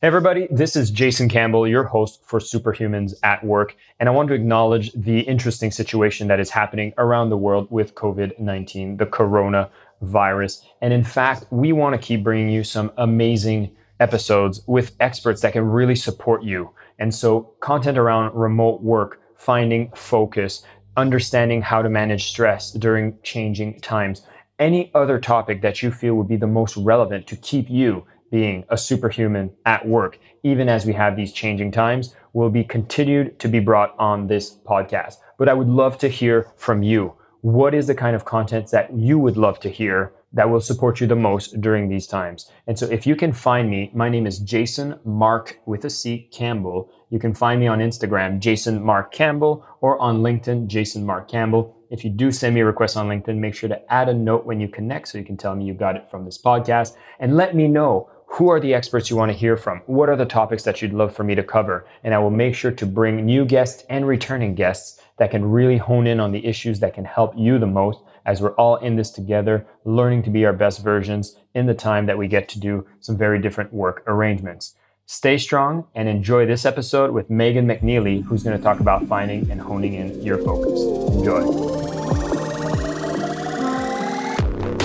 Hey everybody, this is Jason Campbell, your host for Superhumans at Work, and I want to acknowledge the interesting situation that is happening around the world with COVID 19, the coronavirus. And in fact, we want to keep bringing you some amazing episodes with experts that can really support you. And so, content around remote work, finding focus, understanding how to manage stress during changing times, any other topic that you feel would be the most relevant to keep you being a superhuman at work, even as we have these changing times, will be continued to be brought on this podcast. But I would love to hear from you. What is the kind of content that you would love to hear that will support you the most during these times? And so if you can find me, my name is Jason Mark with a C Campbell. You can find me on Instagram, Jason Mark Campbell, or on LinkedIn, Jason Mark Campbell. If you do send me a request on LinkedIn, make sure to add a note when you connect so you can tell me you got it from this podcast and let me know who are the experts you want to hear from? What are the topics that you'd love for me to cover? And I will make sure to bring new guests and returning guests that can really hone in on the issues that can help you the most as we're all in this together, learning to be our best versions in the time that we get to do some very different work arrangements. Stay strong and enjoy this episode with Megan McNeely, who's going to talk about finding and honing in your focus. Enjoy.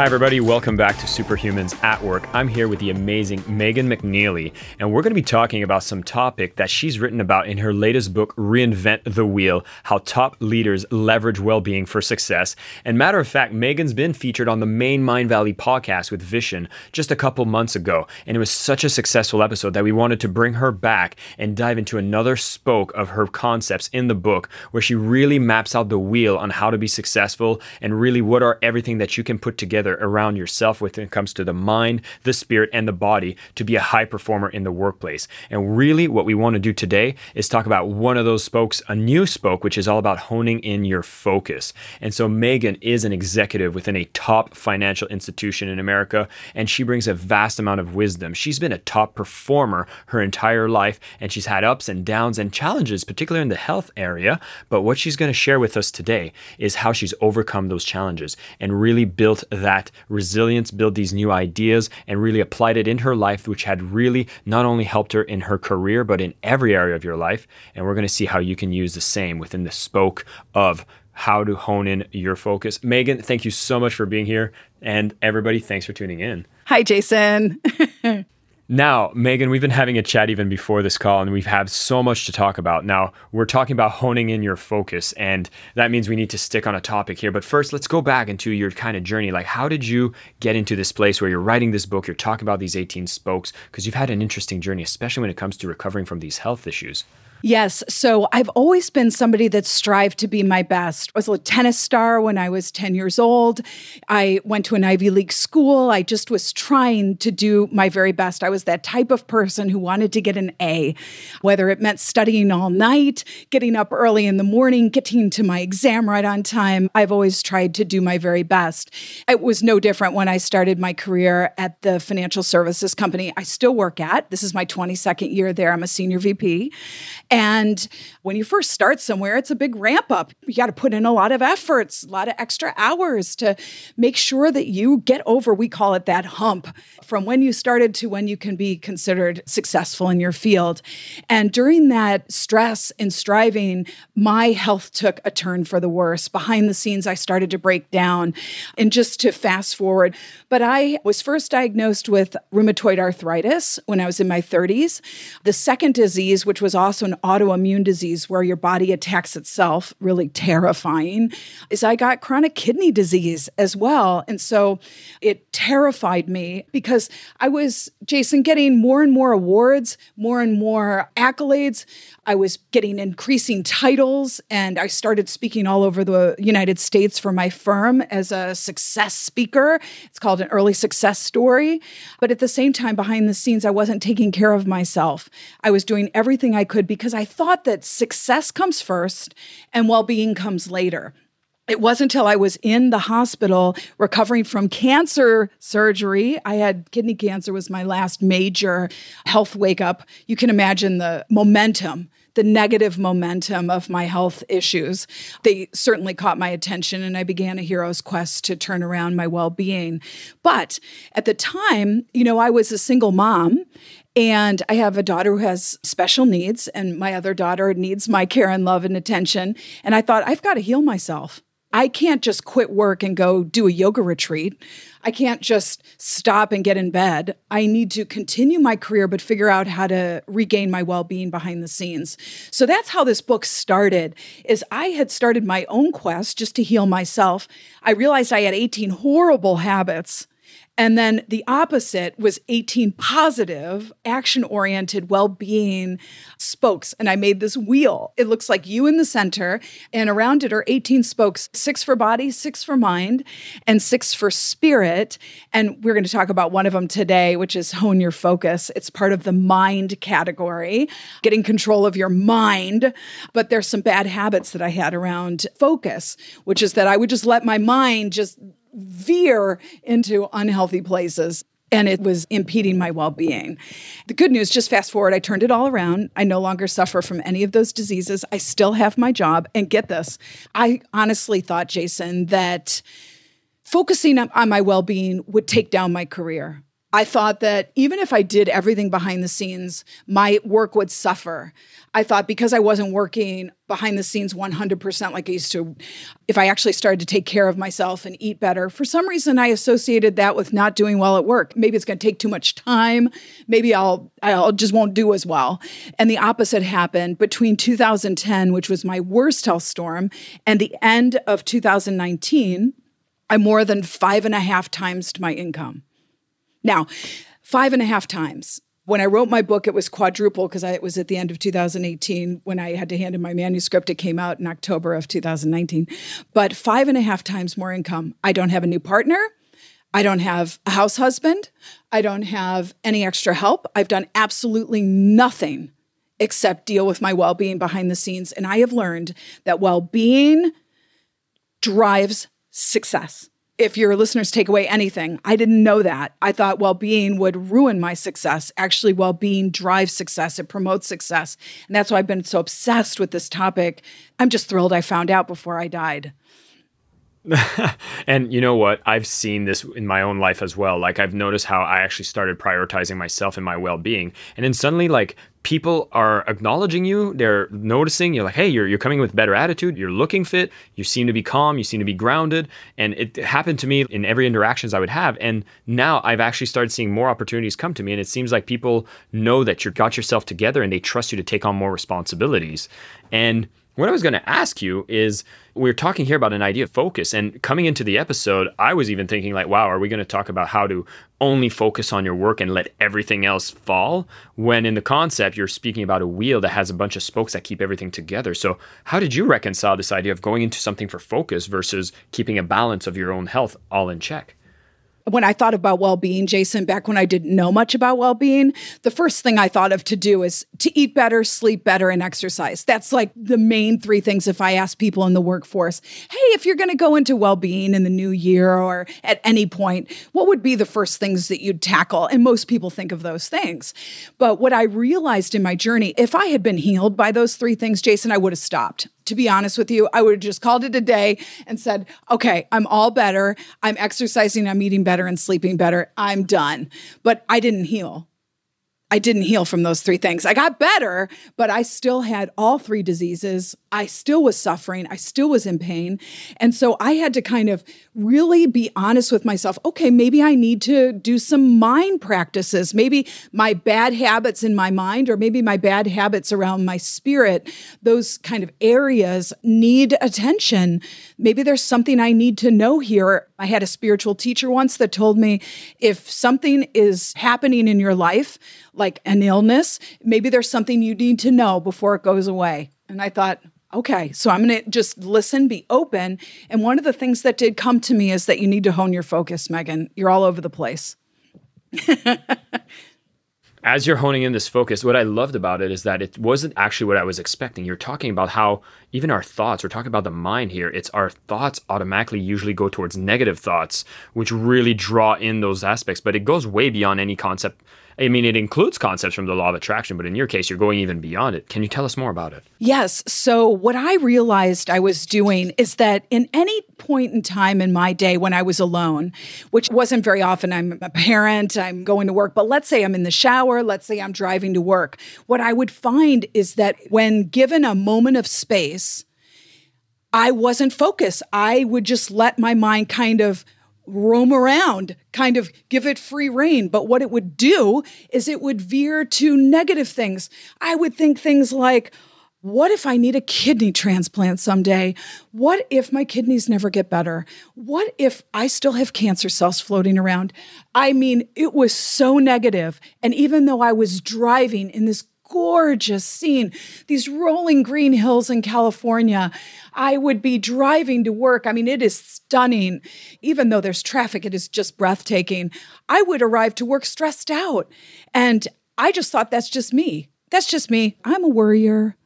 Hi, everybody. Welcome back to Superhumans at Work. I'm here with the amazing Megan McNeely, and we're going to be talking about some topic that she's written about in her latest book, Reinvent the Wheel How Top Leaders Leverage Well-Being for Success. And matter of fact, Megan's been featured on the main Mindvalley podcast with Vishen just a couple months ago, and it was such a successful episode that we wanted to bring her back and dive into another spoke of her concepts in the book, where she really maps out the wheel on how to be successful and really what are everything that you can put together around yourself when it comes to the mind, the spirit, and the body to be a high performer in the workplace. And really, what we want to do today is talk about one of those spokes, a new spoke, which is all about honing in your focus. And so, Megan is an executive within a top financial institution in America, and she brings a vast amount of wisdom. She's been a top performer her entire life, and she's had ups and downs and challenges, particularly in the health area. But what she's going to share with us today is how she's overcome those challenges and really built that that resilience, build these new ideas, and really applied it in her life, which had really not only helped her in her career, but in every area of your life. And we're going to see how you can use the same within the spoke of how to hone in your focus. Megan, thank you so much for being here. And everybody, thanks for tuning in. Hi, Jason. Now, Megan, we've been having a chat even before this call, and we've had so much to talk about. Now, we're talking about honing in your focus, and that means we need to stick on a topic here. But first, let's go back into your kind of journey. Like, how did you get into this place where you're writing this book, you're talking about these 18 spokes? Because you've had an interesting journey, especially when it comes to recovering from these health issues. Yes. So I've always been somebody that strived to be my best. I was a tennis star when I was 10 years old. I went to an Ivy League school. I just was trying to do my very best. I was that type of person who wanted to get an A, whether it meant studying all night, getting up early in the morning, getting to my exam right on time. I've always tried to do my very best. It was no different when I started my career at the financial services company I still work at. This is my 22nd year there. I'm a senior VP. And when you first start somewhere, it's a big ramp up. You got to put in a lot of efforts, a lot of extra hours to make sure that you get over, we call it that hump, from when you started to when you can be considered successful in your field. And during that stress and striving, my health took a turn for the worse. Behind the scenes, I started to break down. And just to fast forward, but I was first diagnosed with rheumatoid arthritis when I was in my 30s. The second disease, which was also an autoimmune disease where your body attacks itself, really terrifying, is I got chronic kidney disease as well. And so it terrified me because I was, Jason, getting more and more awards, more and more accolades. I was getting increasing titles, and I started speaking all over the United States for my firm as a success speaker. It's called an early success story. But at the same time, behind the scenes, I wasn't taking care of myself. I was doing everything I could because I thought that success comes first and well being comes later. It wasn't until I was in the hospital recovering from cancer surgery. I had kidney cancer was my last major health wake up. You can imagine the momentum the negative momentum of my health issues. They certainly caught my attention, and I began a hero's quest to turn around my well being. But at the time, you know, I was a single mom. And I have a daughter who has special needs, and my other daughter needs my care and love and attention. And I thought, I've got to heal myself. I can't just quit work and go do a yoga retreat. I can't just stop and get in bed. I need to continue my career but figure out how to regain my well-being behind the scenes. So that's how this book started. Is I had started my own quest just to heal myself. I realized I had 18 horrible habits and then the opposite was 18 positive, action oriented, well being spokes. And I made this wheel. It looks like you in the center, and around it are 18 spokes six for body, six for mind, and six for spirit. And we're going to talk about one of them today, which is hone your focus. It's part of the mind category, getting control of your mind. But there's some bad habits that I had around focus, which is that I would just let my mind just veer into unhealthy places and it was impeding my well being. The good news, just fast forward, I turned it all around. I no longer suffer from any of those diseases. I still have my job. And get this, I honestly thought, Jason, that focusing on my well being would take down my career. I thought that even if I did everything behind the scenes, my work would suffer. I thought because I wasn't working behind the scenes 100% like I used to, if I actually started to take care of myself and eat better, for some reason I associated that with not doing well at work. Maybe it's going to take too much time. Maybe I'll I'll just won't do as well. And the opposite happened between 2010, which was my worst health storm, and the end of 2019. I more than five and a half times my income. Now, five and a half times. When I wrote my book, it was quadruple because it was at the end of 2018 when I had to hand in my manuscript. It came out in October of 2019. But five and a half times more income. I don't have a new partner. I don't have a house husband. I don't have any extra help. I've done absolutely nothing except deal with my well being behind the scenes. And I have learned that well being drives success if your listeners take away anything, I didn't know that. I thought well being would ruin my success. Actually, well being drives success, it promotes success. And that's why I've been so obsessed with this topic. I'm just thrilled I found out before I died. and you know what? I've seen this in my own life as well. Like I've noticed how I actually started prioritizing myself and my well-being. And then suddenly like people are acknowledging you, they're noticing you're like, "Hey, you're you're coming with better attitude, you're looking fit, you seem to be calm, you seem to be grounded." And it happened to me in every interactions I would have. And now I've actually started seeing more opportunities come to me and it seems like people know that you've got yourself together and they trust you to take on more responsibilities. And what I was going to ask you is we're talking here about an idea of focus. And coming into the episode, I was even thinking, like, wow, are we going to talk about how to only focus on your work and let everything else fall? When in the concept, you're speaking about a wheel that has a bunch of spokes that keep everything together. So, how did you reconcile this idea of going into something for focus versus keeping a balance of your own health all in check? When I thought about well being, Jason, back when I didn't know much about well being, the first thing I thought of to do is to eat better, sleep better, and exercise. That's like the main three things if I ask people in the workforce, hey, if you're going to go into well being in the new year or at any point, what would be the first things that you'd tackle? And most people think of those things. But what I realized in my journey, if I had been healed by those three things, Jason, I would have stopped to be honest with you, I would have just called it a day and said, okay, I'm all better. I'm exercising, I'm eating better and sleeping better. I'm done. But I didn't heal. I didn't heal from those three things. I got better, but I still had all three diseases. I still was suffering. I still was in pain. And so I had to kind of really be honest with myself. Okay, maybe I need to do some mind practices. Maybe my bad habits in my mind, or maybe my bad habits around my spirit, those kind of areas need attention. Maybe there's something I need to know here. I had a spiritual teacher once that told me if something is happening in your life, like an illness, maybe there's something you need to know before it goes away. And I thought, okay, so I'm going to just listen, be open. And one of the things that did come to me is that you need to hone your focus, Megan. You're all over the place. As you're honing in this focus, what I loved about it is that it wasn't actually what I was expecting. You're talking about how even our thoughts, we're talking about the mind here. It's our thoughts automatically usually go towards negative thoughts, which really draw in those aspects. But it goes way beyond any concept I mean, it includes concepts from the law of attraction, but in your case, you're going even beyond it. Can you tell us more about it? Yes. So, what I realized I was doing is that in any point in time in my day when I was alone, which wasn't very often, I'm a parent, I'm going to work, but let's say I'm in the shower, let's say I'm driving to work, what I would find is that when given a moment of space, I wasn't focused. I would just let my mind kind of roam around, kind of give it free reign. But what it would do is it would veer to negative things. I would think things like, what if I need a kidney transplant someday? What if my kidneys never get better? What if I still have cancer cells floating around? I mean, it was so negative. And even though I was driving in this gorgeous scene, these rolling green hills in California. I would be driving to work. I mean, it is stunning. Even though there's traffic, it is just breathtaking. I would arrive to work stressed out. And I just thought that's just me. That's just me. I'm a worrier.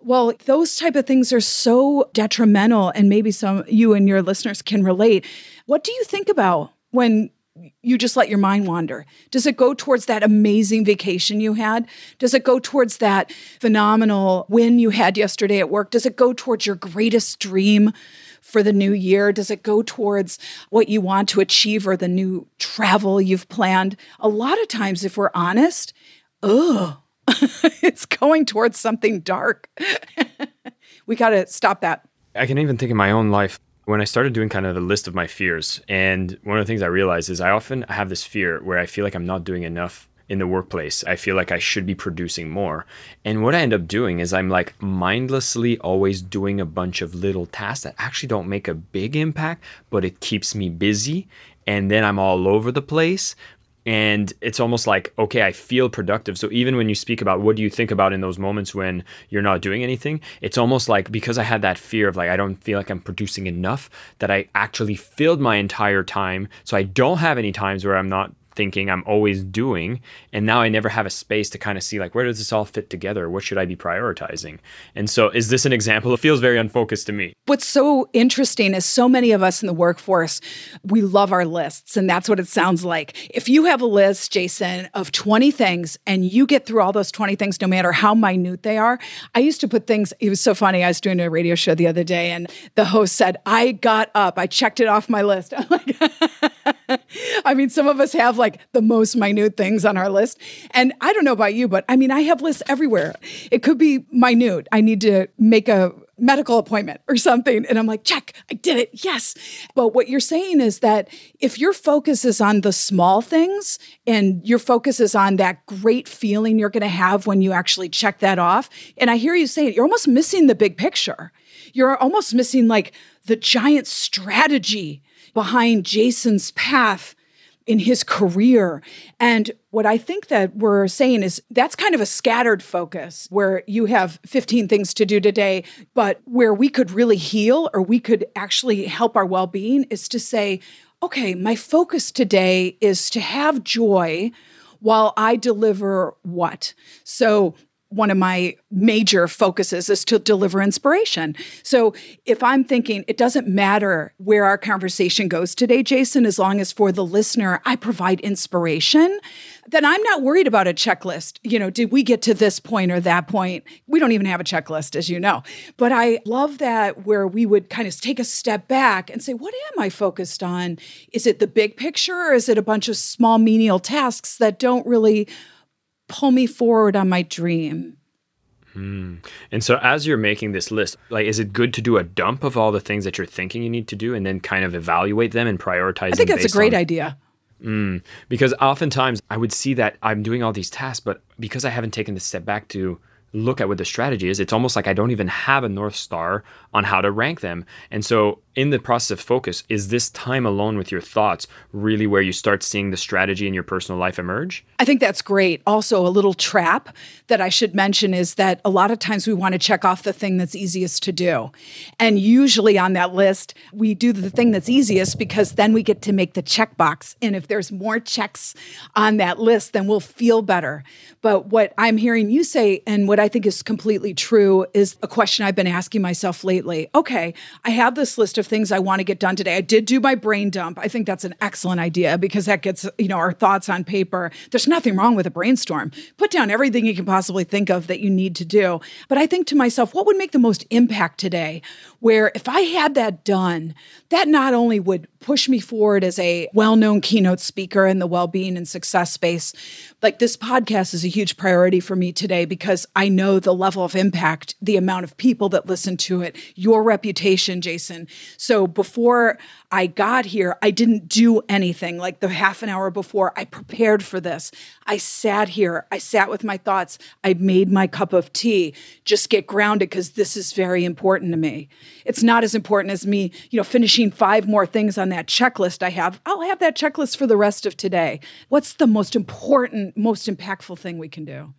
Well, those type of things are so detrimental and maybe some you and your listeners can relate. What do you think about when you just let your mind wander? Does it go towards that amazing vacation you had? Does it go towards that phenomenal win you had yesterday at work? Does it go towards your greatest dream for the new year? Does it go towards what you want to achieve or the new travel you've planned? A lot of times, if we're honest, oh, it's going towards something dark. we got to stop that. I can even think in my own life when I started doing kind of a list of my fears, and one of the things I realized is I often have this fear where I feel like I'm not doing enough in the workplace. I feel like I should be producing more. And what I end up doing is I'm like mindlessly always doing a bunch of little tasks that actually don't make a big impact, but it keeps me busy. And then I'm all over the place and it's almost like okay i feel productive. So even when you speak about what do you think about in those moments when you're not doing anything it's almost like because i had that fear of like i don't feel like i'm producing enough that i actually filled my entire time. So i don't have any times where i'm not thinking I'm always doing. And now I never have a space to kind of see like, where does this all fit together? What should I be prioritizing? And so is this an example? It feels very unfocused to me. What's so interesting is so many of us in the workforce, we love our lists. And that's what it sounds like. If you have a list, Jason, of 20 things and you get through all those 20 things, no matter how minute they are, I used to put things, it was so funny. I was doing a radio show the other day and the host said, I got up, I checked it off my list. I mean, some of us have like the most minute things on our list. And I don't know about you, but I mean, I have lists everywhere. It could be minute. I need to make a medical appointment or something. And I'm like, check, I did it. Yes. But what you're saying is that if your focus is on the small things and your focus is on that great feeling you're going to have when you actually check that off, and I hear you saying you're almost missing the big picture. You're almost missing like the giant strategy behind Jason's path in his career. And what I think that we're saying is that's kind of a scattered focus where you have 15 things to do today, but where we could really heal or we could actually help our well being is to say, okay, my focus today is to have joy while I deliver what? So one of my major focuses is to deliver inspiration. So if I'm thinking it doesn't matter where our conversation goes today, Jason, as long as for the listener I provide inspiration, then I'm not worried about a checklist. You know, did we get to this point or that point? We don't even have a checklist, as you know. But I love that where we would kind of take a step back and say, what am I focused on? Is it the big picture or is it a bunch of small menial tasks that don't really pull me forward on my dream. Mm. And so, as you're making this list, like, is it good to do a dump of all the things that you're thinking you need to do, and then kind of evaluate them and prioritize? I think that's a great on- idea. Mm. Because oftentimes I would see that I'm doing all these tasks, but because I haven't taken the step back to look at what the strategy is, it's almost like I don't even have a North Star on how to rank them. And so, in the process of focus, is this time alone with your thoughts really where you start seeing the strategy in your personal life emerge? I think that's great. Also, a little trap that I should mention is that a lot of times we want to check off the thing that's easiest to do. And usually on that list, we do the thing that's easiest because then we get to make the checkbox. And if there's more checks on that list, then we'll feel better. But what I'm hearing you say, and what what I think is completely true is a question I've been asking myself lately. Okay, I have this list of things I want to get done today. I did do my brain dump. I think that's an excellent idea because that gets, you know, our thoughts on paper. There's nothing wrong with a brainstorm. Put down everything you can possibly think of that you need to do. But I think to myself, what would make the most impact today? Where if I had that done, that not only would push me forward as a well-known keynote speaker in the well-being and success space, like this podcast is a huge priority for me today because I know the level of impact, the amount of people that listen to it, your reputation, Jason. So before I got here, I didn't do anything. Like the half an hour before, I prepared for this. I sat here, I sat with my thoughts, I made my cup of tea, just get grounded because this is very important to me. It's not as important as me, you know, finishing five more things on that checklist I have. I'll have that checklist for the rest of today. What's the most important, most impactful thing we can do?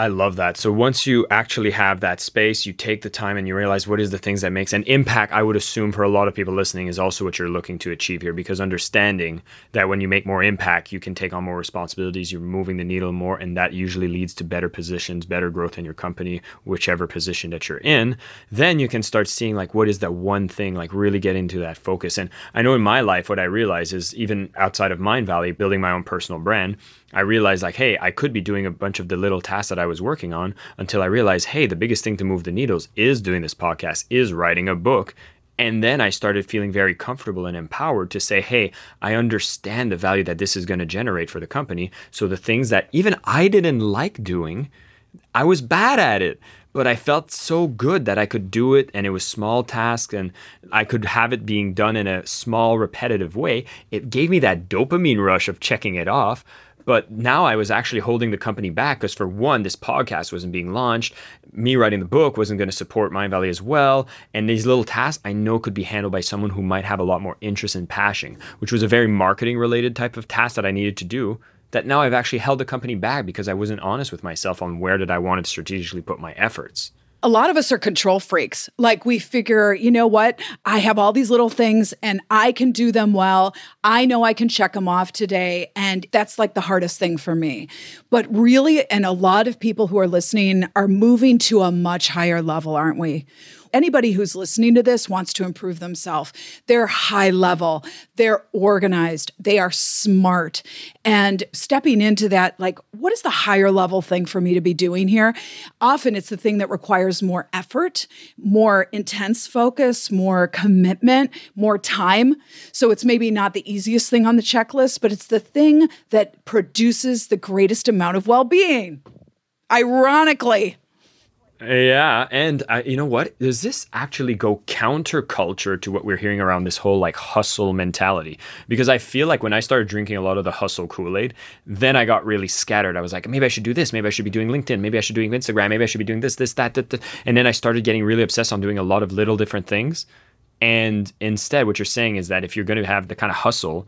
I love that. So once you actually have that space, you take the time and you realize what is the things that makes an impact. I would assume for a lot of people listening is also what you're looking to achieve here because understanding that when you make more impact, you can take on more responsibilities, you're moving the needle more and that usually leads to better positions, better growth in your company, whichever position that you're in. Then you can start seeing like what is that one thing, like really get into that focus. And I know in my life what I realize is even outside of Mindvalley, building my own personal brand, I realized like, hey, I could be doing a bunch of the little tasks that I was working on until I realized, hey, the biggest thing to move the needles is doing this podcast, is writing a book. And then I started feeling very comfortable and empowered to say, hey, I understand the value that this is going to generate for the company. So the things that even I didn't like doing, I was bad at it but I felt so good that I could do it and it was small tasks and I could have it being done in a small repetitive way. It gave me that dopamine rush of checking it off, but now I was actually holding the company back because, for one, this podcast wasn't being launched. Me writing the book wasn't going to support Mindvalley as well. And these little tasks I know could be handled by someone who might have a lot more interest and passion, which was a very marketing related type of task that I needed to do. That now I've actually held the company back because I wasn't honest with myself on where did I want to strategically put my efforts a lot of us are control freaks. Like we figure, you know what? I have all these little things and I can do them well. I know I can check them off today. And that's like the hardest thing for me. But really, and a lot of people who are listening are moving to a much higher level, aren't we? Anybody who's listening to this wants to improve themselves. They're high level, they're organized, they are smart. And stepping into that, like, what is the higher level thing for me to be doing here? Often it's the thing that requires more effort, more intense focus, more commitment, more time. So it's maybe not the easiest thing on the checklist, but it's the thing that produces the greatest amount of well being. Ironically, yeah, and you know what? Does this actually go counterculture to what we're hearing around this whole like hustle mentality? Because I feel like when I started drinking a lot of the hustle Kool Aid, then I got really scattered. I was like, maybe I should do this. Maybe I should be doing LinkedIn. Maybe I should be doing Instagram. Maybe I should be doing this, this, that, that, that. And then I started getting really obsessed on doing a lot of little different things. And instead, what you're saying is that if you're going to have the kind of hustle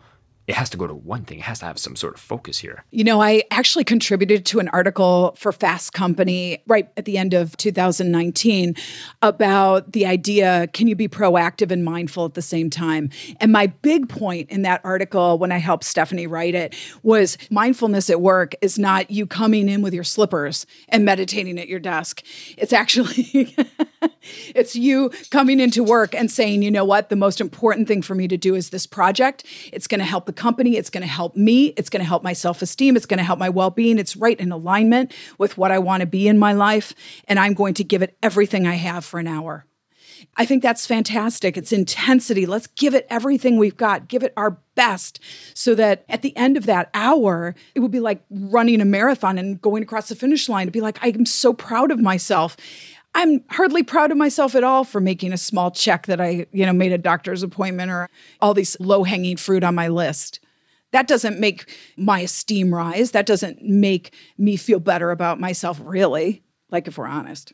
it has to go to one thing. It has to have some sort of focus here. You know, I actually contributed to an article for Fast Company right at the end of 2019 about the idea can you be proactive and mindful at the same time? And my big point in that article, when I helped Stephanie write it, was mindfulness at work is not you coming in with your slippers and meditating at your desk. It's actually, it's you coming into work and saying, you know what, the most important thing for me to do is this project. It's going to help the company. It's going to help me. It's going to help my self esteem. It's going to help my well being. It's right in alignment with what I want to be in my life. And I'm going to give it everything I have for an hour. I think that's fantastic. It's intensity. Let's give it everything we've got, give it our best so that at the end of that hour, it would be like running a marathon and going across the finish line to be like, I'm so proud of myself. I'm hardly proud of myself at all for making a small check that I, you know, made a doctor's appointment or all these low-hanging fruit on my list. That doesn't make my esteem rise. That doesn't make me feel better about myself really, like if we're honest.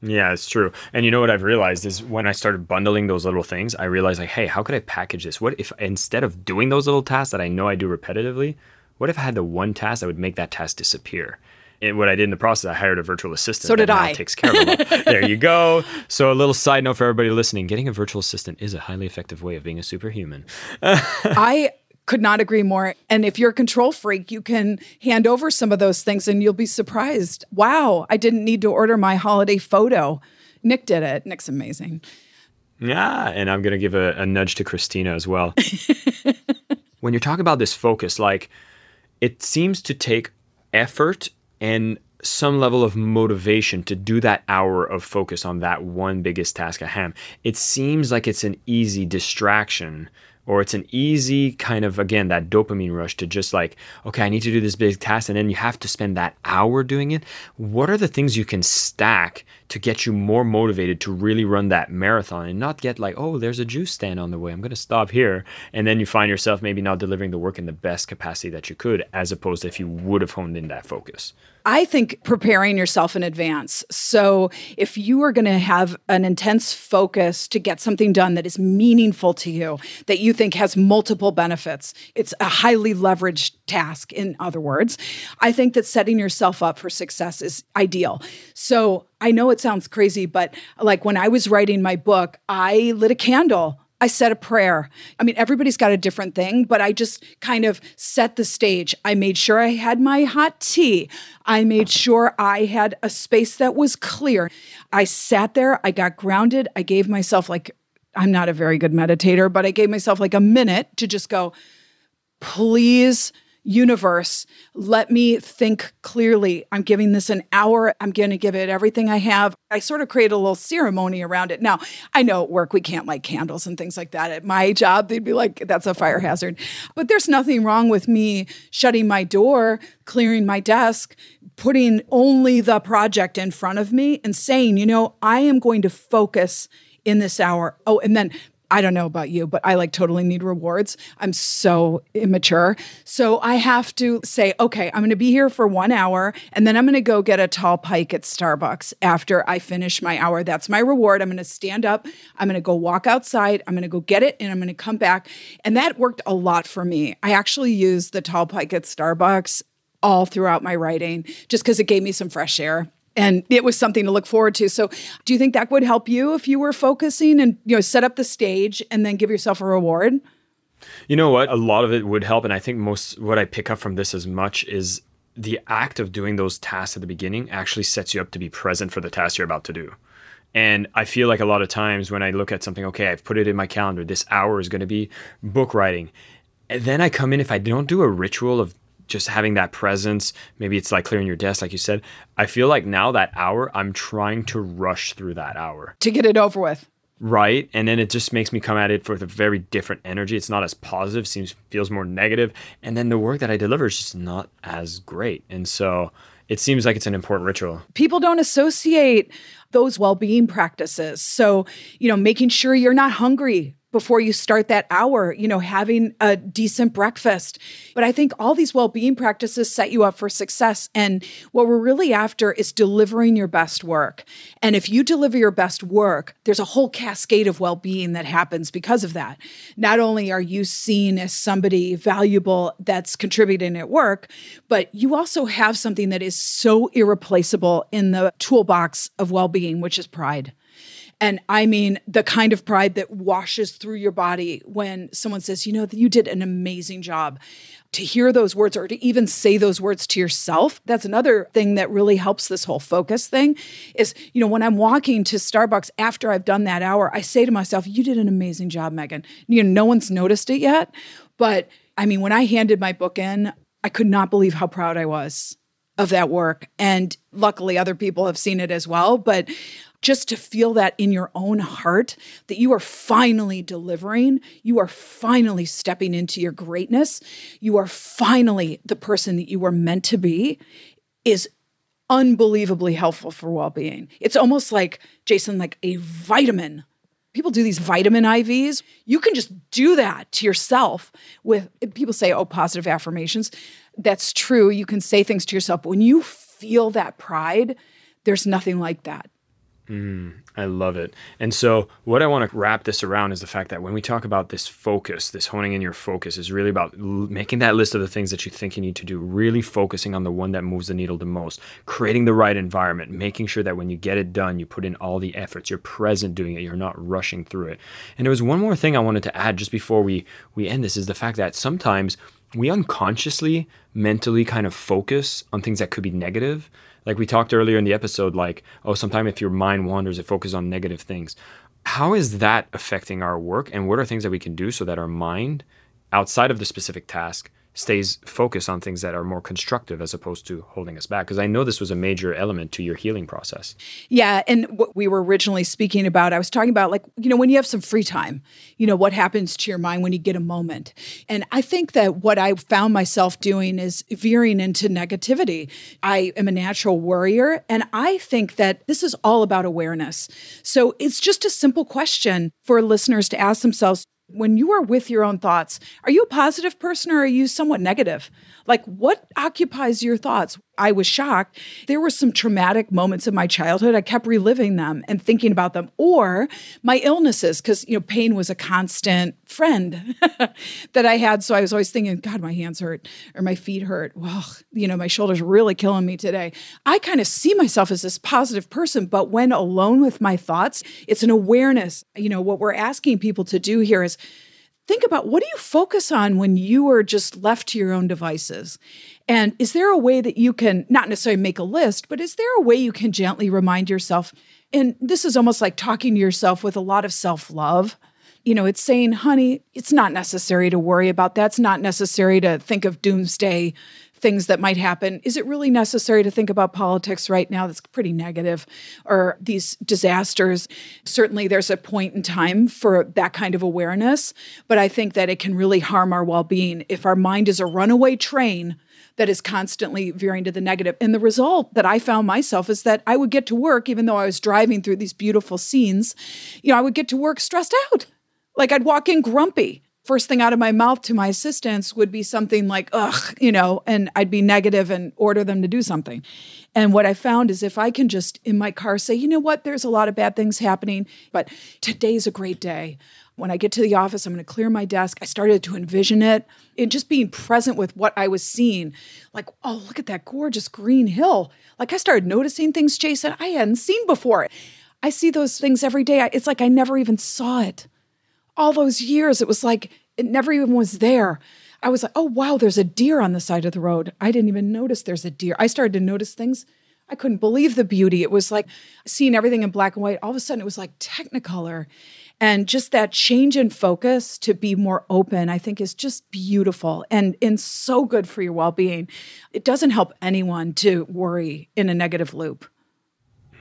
Yeah, it's true. And you know what I've realized is when I started bundling those little things, I realized like, hey, how could I package this? What if instead of doing those little tasks that I know I do repetitively, what if I had the one task that would make that task disappear? And what I did in the process, I hired a virtual assistant. So did I. Takes care of it. there you go. So a little side note for everybody listening: getting a virtual assistant is a highly effective way of being a superhuman. I Could not agree more. And if you're a control freak, you can hand over some of those things and you'll be surprised. Wow, I didn't need to order my holiday photo. Nick did it. Nick's amazing. Yeah, and I'm going to give a, a nudge to Christina as well. when you're talking about this focus, like it seems to take effort and some level of motivation to do that hour of focus on that one biggest task at hand. It seems like it's an easy distraction or it's an easy kind of again that dopamine rush to just like okay i need to do this big task and then you have to spend that hour doing it. What are the things you can stack to get you more motivated to really run that marathon and not get like oh there's a juice stand on the way i'm going to stop here and then you find yourself maybe not delivering the work in the best capacity that you could as opposed to if you would have honed in that focus I think preparing yourself in advance. So, if you are going to have an intense focus to get something done that is meaningful to you, that you think has multiple benefits, it's a highly leveraged task, in other words. I think that setting yourself up for success is ideal. So, I know it sounds crazy, but like when I was writing my book, I lit a candle I said a prayer. I mean, everybody's got a different thing, but I just kind of set the stage. I made sure I had my hot tea. I made sure I had a space that was clear. I sat there, I got grounded. I gave myself like, I'm not a very good meditator, but I gave myself like a minute to just go, please universe, let me think clearly. I'm giving this an hour. I'm going to give it everything I have. I sort of create a little ceremony around it. Now, I know at work we can't light candles and things like that. At my job, they'd be like, that's a fire hazard. But there's nothing wrong with me shutting my door, clearing my desk, putting only the project in front of me and saying, you know, I am going to focus in this hour. Oh, and then I don't know about you, but I like totally need rewards. I'm so immature. So I have to say, okay, I'm going to be here for one hour and then I'm going to go get a tall pike at Starbucks after I finish my hour. That's my reward. I'm going to stand up. I'm going to go walk outside. I'm going to go get it and I'm going to come back. And that worked a lot for me. I actually used the tall pike at Starbucks all throughout my writing just because it gave me some fresh air and it was something to look forward to. So, do you think that would help you if you were focusing and you know set up the stage and then give yourself a reward? You know what? A lot of it would help, and I think most what I pick up from this as much is the act of doing those tasks at the beginning actually sets you up to be present for the task you're about to do. And I feel like a lot of times when I look at something, okay, I've put it in my calendar, this hour is going to be book writing. And then I come in, if I don't do a ritual of just having that presence. Maybe it's like clearing your desk, like you said. I feel like now that hour, I'm trying to rush through that hour to get it over with. Right. And then it just makes me come at it with a very different energy. It's not as positive, seems feels more negative. And then the work that I deliver is just not as great. And so it seems like it's an important ritual. People don't associate those well being practices. So, you know, making sure you're not hungry before you start that hour, you know, having a decent breakfast. But I think all these well being practices set you up for success. And what we're really after is delivering your best work. And if you deliver your best work, there's a whole cascade of well being that happens because of that. Not only are you seen as somebody valuable that's contributing at work, but you also have something that is so irreplaceable in the toolbox of well being, which is pride. And I mean the kind of pride that washes through your body when someone says, you know, that you did an amazing job. To hear those words or to even say those words to yourself, that's another thing that really helps this whole focus thing. Is, you know, when I'm walking to Starbucks after I've done that hour, I say to myself, you did an amazing job, Megan. You know, no one's noticed it yet. But I mean, when I handed my book in, I could not believe how proud I was of that work. And luckily, other people have seen it as well. But just to feel that in your own heart that you are finally delivering, you are finally stepping into your greatness, you are finally the person that you were meant to be is unbelievably helpful for well-being. It's almost like Jason like a vitamin people do these vitamin IVs. You can just do that to yourself with people say, oh, positive affirmations. That's true. You can say things to yourself. But when you feel that pride, there's nothing like that. Mm, I love it. And so, what I want to wrap this around is the fact that when we talk about this focus, this honing in your focus is really about l- making that list of the things that you think you need to do, really focusing on the one that moves the needle the most, creating the right environment, making sure that when you get it done, you put in all the efforts, you're present doing it, you're not rushing through it. And there was one more thing I wanted to add just before we we end this is the fact that sometimes we unconsciously mentally kind of focus on things that could be negative like we talked earlier in the episode, like, oh, sometimes if your mind wanders, it focuses on negative things. How is that affecting our work? And what are things that we can do so that our mind, outside of the specific task, stays focused on things that are more constructive as opposed to holding us back because i know this was a major element to your healing process. Yeah and what we were originally speaking about i was talking about like you know when you have some free time you know what happens to your mind when you get a moment? And i think that what i found myself doing is veering into negativity. I am a natural worrier and i think that this is all about awareness. So it's just a simple question for listeners to ask themselves when you are with your own thoughts, are you a positive person or are you somewhat negative? Like, what occupies your thoughts? I was shocked. There were some traumatic moments in my childhood. I kept reliving them and thinking about them, or my illnesses, because you know, pain was a constant friend that I had. So I was always thinking, God, my hands hurt or my feet hurt. Well, you know, my shoulders really killing me today. I kind of see myself as this positive person, but when alone with my thoughts, it's an awareness. You know, what we're asking people to do here is think about what do you focus on when you are just left to your own devices? And is there a way that you can not necessarily make a list, but is there a way you can gently remind yourself? And this is almost like talking to yourself with a lot of self love. You know, it's saying, honey, it's not necessary to worry about that. It's not necessary to think of doomsday things that might happen. Is it really necessary to think about politics right now that's pretty negative or these disasters? Certainly, there's a point in time for that kind of awareness, but I think that it can really harm our well being if our mind is a runaway train that is constantly veering to the negative. And the result that I found myself is that I would get to work, even though I was driving through these beautiful scenes, you know, I would get to work stressed out. Like I'd walk in grumpy first thing out of my mouth to my assistants would be something like, ugh, you know, and I'd be negative and order them to do something. And what I found is if I can just in my car say, you know what, there's a lot of bad things happening, but today's a great day. When I get to the office, I'm going to clear my desk. I started to envision it and just being present with what I was seeing. Like, oh, look at that gorgeous green hill. Like, I started noticing things, Jason, I hadn't seen before. I see those things every day. It's like I never even saw it all those years, it was like it never even was there. I was like, oh, wow, there's a deer on the side of the road. I didn't even notice there's a deer. I started to notice things. I couldn't believe the beauty. It was like seeing everything in black and white. All of a sudden, it was like technicolor. And just that change in focus to be more open, I think, is just beautiful and, and so good for your well being. It doesn't help anyone to worry in a negative loop.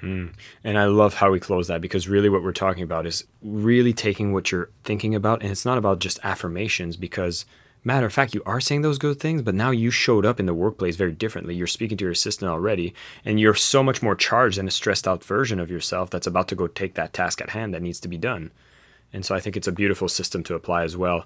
Mm. And I love how we close that because really what we're talking about is really taking what you're thinking about. And it's not about just affirmations because, matter of fact, you are saying those good things, but now you showed up in the workplace very differently. You're speaking to your assistant already, and you're so much more charged than a stressed out version of yourself that's about to go take that task at hand that needs to be done. And so I think it's a beautiful system to apply as well.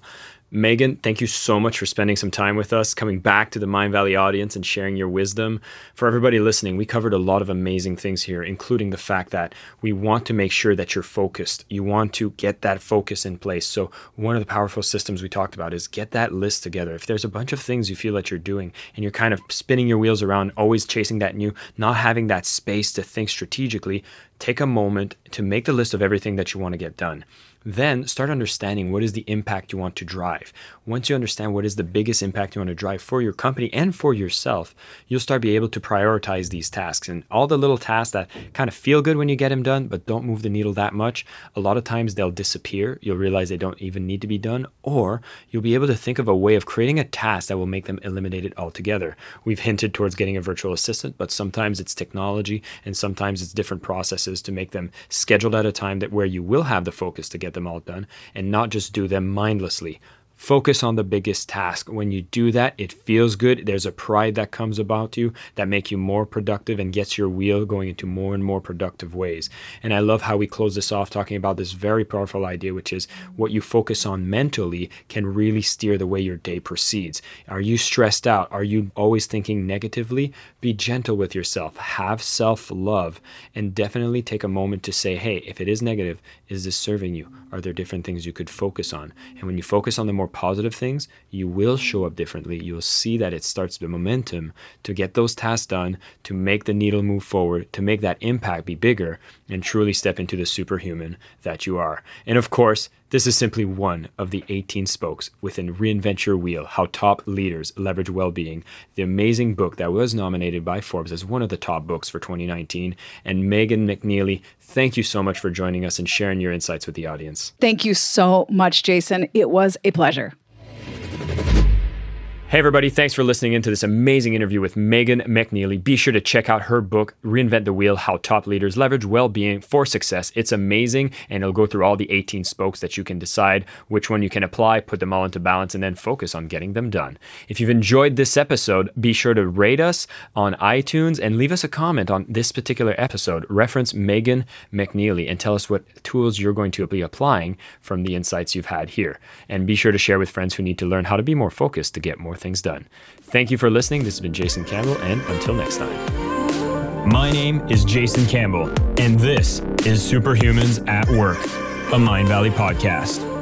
Megan, thank you so much for spending some time with us, coming back to the Mindvalley audience and sharing your wisdom. For everybody listening, we covered a lot of amazing things here, including the fact that we want to make sure that you're focused. You want to get that focus in place. So, one of the powerful systems we talked about is get that list together. If there's a bunch of things you feel that you're doing and you're kind of spinning your wheels around, always chasing that new, not having that space to think strategically, take a moment to make the list of everything that you want to get done. Then start understanding what is the impact you want to drive. Once you understand what is the biggest impact you want to drive for your company and for yourself, you'll start be able to prioritize these tasks. And all the little tasks that kind of feel good when you get them done, but don't move the needle that much, a lot of times they'll disappear. You'll realize they don't even need to be done, or you'll be able to think of a way of creating a task that will make them eliminated altogether. We've hinted towards getting a virtual assistant, but sometimes it's technology and sometimes it's different processes to make them scheduled at a time that where you will have the focus to get them all done and not just do them mindlessly. Focus on the biggest task. When you do that, it feels good. There's a pride that comes about you that make you more productive and gets your wheel going into more and more productive ways. And I love how we close this off talking about this very powerful idea, which is what you focus on mentally can really steer the way your day proceeds. Are you stressed out? Are you always thinking negatively? Be gentle with yourself. Have self love and definitely take a moment to say, hey, if it is negative, is this serving you? Are there different things you could focus on? And when you focus on the more positive things, you will show up differently. You'll see that it starts the momentum to get those tasks done, to make the needle move forward, to make that impact be bigger, and truly step into the superhuman that you are. And of course, this is simply one of the 18 spokes within Reinvent Your Wheel How Top Leaders Leverage Wellbeing, the amazing book that was nominated by Forbes as one of the top books for 2019. And Megan McNeely, thank you so much for joining us and sharing your insights with the audience. Thank you so much, Jason. It was a pleasure. Hey, everybody, thanks for listening into this amazing interview with Megan McNeely. Be sure to check out her book, Reinvent the Wheel How Top Leaders Leverage Well Being for Success. It's amazing, and it'll go through all the 18 spokes that you can decide which one you can apply, put them all into balance, and then focus on getting them done. If you've enjoyed this episode, be sure to rate us on iTunes and leave us a comment on this particular episode. Reference Megan McNeely and tell us what tools you're going to be applying from the insights you've had here. And be sure to share with friends who need to learn how to be more focused to get more more things done. Thank you for listening. This has been Jason Campbell, and until next time. My name is Jason Campbell, and this is Superhumans at Work, a Mindvalley podcast.